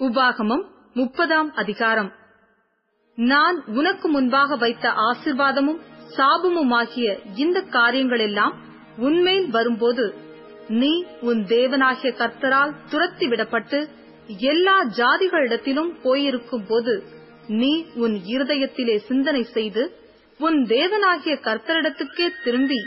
உபாகமம் முப்பதாம் அதிகாரம். நான் உனக்கு முன்பாக வைத்த ஆசிர்வாதமும் சாபமுமாகிய இந்த காரியங்களெல்லாம் உன்மேல் வரும்போது நீ உன் தேவனாகிய கர்த்தரால் துரத்தி விடப்பட்டு எல்லா ஜாதிகளிடத்திலும் போயிருக்கும் போது நீ உன் இருதயத்திலே சிந்தனை செய்து உன் தேவனாகிய கர்த்தரிடத்துக்கே திரும்பி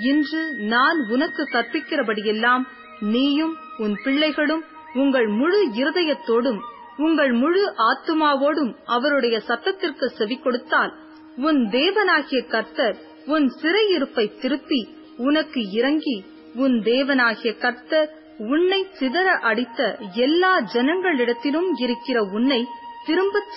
இன்று நான் உனக்கு கற்பிக்கிறபடியெல்லாம் நீயும் உன் பிள்ளைகளும் உங்கள் முழு இருதயத்தோடும் உங்கள் முழு ஆத்துமாவோடும் அவருடைய சத்தத்திற்கு செவி கொடுத்தால் உன் தேவனாகிய கர்த்தர் உன் சிறையிருப்பை திருப்பி உனக்கு இறங்கி உன் தேவனாகிய கர்த்தர் உன்னை சிதற அடித்த எல்லா ஜனங்களிடத்திலும் இருக்கிற உன்னை திரும்பச்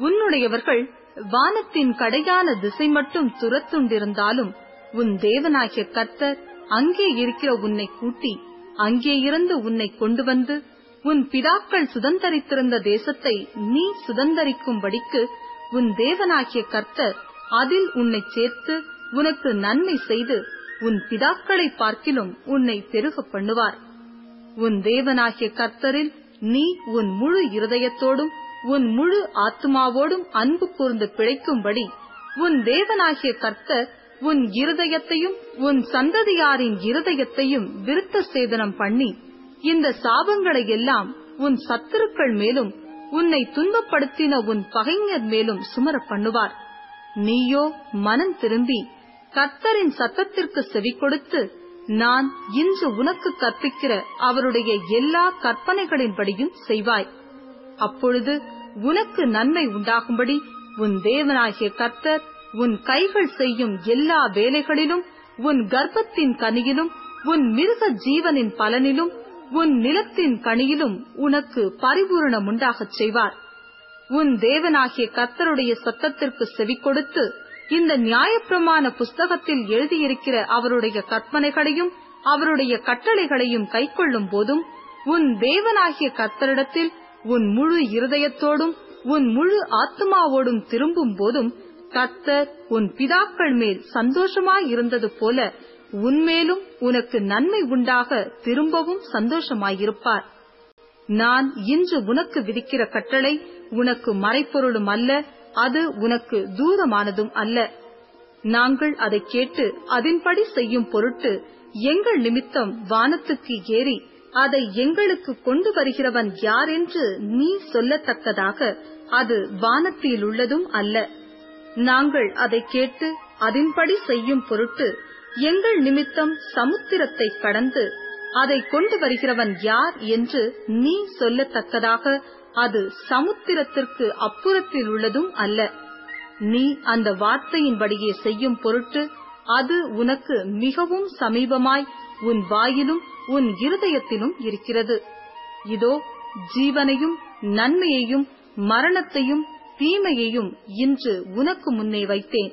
உன்னுடையவர்கள் வானத்தின் கடையான திசை மட்டும் துரத்துண்டிருந்தாலும் உன் தேவனாகிய கர்த்தர் அங்கே இருக்கிற உன்னை கூட்டி அங்கே இருந்து உன்னை கொண்டு வந்து உன் பிதாக்கள் சுதந்தரித்திருந்த தேசத்தை நீ சுதந்தரிக்கும்படிக்கு உன் தேவனாகிய கர்த்தர் அதில் உன்னை சேர்த்து உனக்கு நன்மை செய்து உன் பிதாக்களை பார்க்கிலும் உன்னை பெருக பண்ணுவார். உன் தேவனாகிய கர்த்தரில் நீ உன் முழு இருதயத்தோடும் உன் முழு ஆத்மாவோடும் அன்பு கூர்ந்து பிழைக்கும்படி உன் தேவனாகிய கர்த்தர் உன் இருதயத்தையும் உன் சந்ததியாரின் இருதயத்தையும் விருத்த சேதனம் பண்ணி இந்த சாபங்களை எல்லாம் உன் சத்துருக்கள் மேலும் உன்னை துன்பப்படுத்தின உன் பகைஞர் மேலும் சுமர பண்ணுவார். நீயோ மனம் திரும்பி கர்த்தரின் சத்தத்திற்கு செவி கொடுத்து நான் இன்று உனக்கு கற்பிக்கிற அவருடைய எல்லா கற்பனைகளின்படியும் செய்வாய். அப்பொழுது உனக்கு நன்மை உண்டாகும்படி உன் தேவனாகிய கர்த்தர் உன் கைகள் செய்யும் எல்லா வேலைகளிலும் உன் கர்ப்பத்தின் கனியிலும் உன் மிருக ஜீவனின் பலனிலும் உன் நிலத்தின் கனியிலும் உனக்கு பரிபூரணம் உண்டாகச் செய்வார். உன் தேவனாகிய கர்த்தருடைய சத்தத்திற்கு செவி கொடுத்து இந்த நியாயப்பிரமாண புஸ்தகத்தில் எழுதியிருக்கிற அவருடைய கற்பனைகளையும் அவருடைய கட்டளைகளையும் கைக்கொள்ளும் போதும் உன் தேவனாகிய கர்த்தரிடத்தில் உன் முழு இருதயத்தோடும் உன் முழு ஆத்மாவோடும் திரும்பும் போதும் கர்த்தர் உன் பிதாக்கள் மேல் சந்தோஷமாயிருந்தது போல உன்மேலும் உனக்கு நன்மை உண்டாக திரும்பவும் சந்தோஷமாயிருப்பார். நான் இன்று உனக்கு விதிக்கிற கட்டளை உனக்கு மறைப்பொருளும் அல்ல அது உனக்கு தூரமானதும் அல்ல. நாங்கள் அதை கேட்டு அதன்படி செய்யும் பொருட்டு எங்கள் நிமித்தம் வானத்துக்கு ஏறி அதை எங்களுக்கு கொண்டு வருகிறவன் யார் என்று நீ சொல்லத்தக்கதாக அது வானத்தில் உள்ளதும் அல்ல. நாங்கள் அதை கேட்டு அதன்படி செய்யும் பொருட்டு எங்கள் நிமித்தம் சமுத்திரத்தை கடந்து அதை கொண்டு வருகிறவன் யார் என்று நீ சொல்லத்தக்கதாக அது சமுத்திரத்திற்கு அப்புறத்தில் உள்ளதும் அல்ல. நீ அந்த வார்த்தையின்படியே செய்யும் பொருட்டு அது உனக்கு மிகவும் சமீபமாய் உன் வாயிலும் உன் இருதயத்திலும் இருக்கிறது. இதோ ஜீவனையும் நன்மையையும் மரணத்தையும் தீமையையும் இன்று உனக்கு முன்னே வைத்தேன்.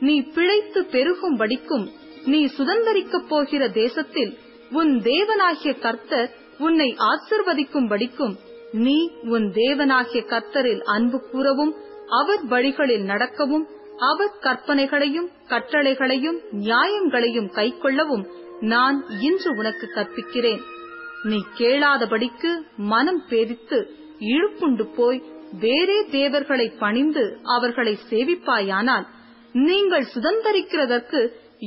நீ பிழைத்து பெருகும்படிக்கும் நீ சுதந்திரிக்கப் போகிற தேசத்தில் உன் தேவனாகிய கர்த்தர் உன்னை ஆசிர்வதிக்கும்படிக்கும் நீ உன் தேவனாகிய கர்த்தரில் அன்பு கூறவும் அவர் வழிகளில் நடக்கவும் அவர் கற்பனைகளையும் கட்டளைகளையும் நியாயங்களையும் கைக்கொள்ளவும் நான் இன்று உனக்கு கற்பிக்கிறேன். நீ கேளாதபடிக்கு மனம் பேதித்து இழுப்புண்டு போய் வேறே தேவர்களை பணிந்து அவர்களை சேவிப்பாயானால் நீங்கள் சுதந்திரிக்கிறதற்கு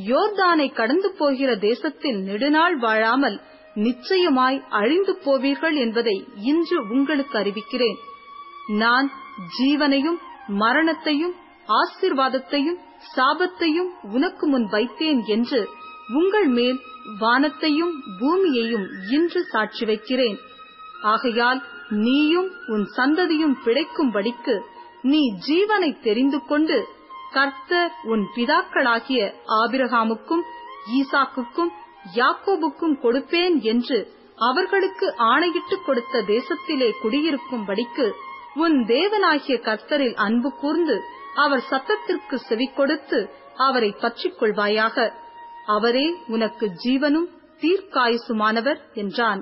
யோர்தானை கடந்து போகிற தேசத்தில் நெடுநாள் வாழாமல் நிச்சயமாய் அழிந்து போவீர்கள் என்பதை இன்று உங்களுக்கு அறிவிக்கிறேன். நான் ஜீவனையும் மரணத்தையும் ஆசிர்வாதத்தையும் சாபத்தையும் உனக்கு முன் வைத்தேன் என்று உங்கள் மேல் வானத்தையும் பூமியையும் இன்று சாட்சி வைக்கிறேன். ஆகையால் நீயும் உன் சந்ததியும் பிழைக்கும்படிக்கு நீ ஜீவனை தெரிந்து கொண்டு கர்த்தர் உன் பிதாக்களாகிய ஆபிரகாமுக்கும் ஈசாக்குக்கும் யாக்கோபுக்கும் கொடுப்பேன் என்று அவர்களுக்கு ஆணையிட்டு கொடுத்த தேசத்திலே குடியிருக்கும்படிக்கு உன் தேவனாகிய கர்த்தரில் அன்பு கூர்ந்து அவர் சத்தத்திற்கு செவி கொடுத்து அவரை பற்றிக் கொள்வாயாக அவரே உனக்கு ஜீவனும் தீர்க்காயுசுமானவர் என்றான்.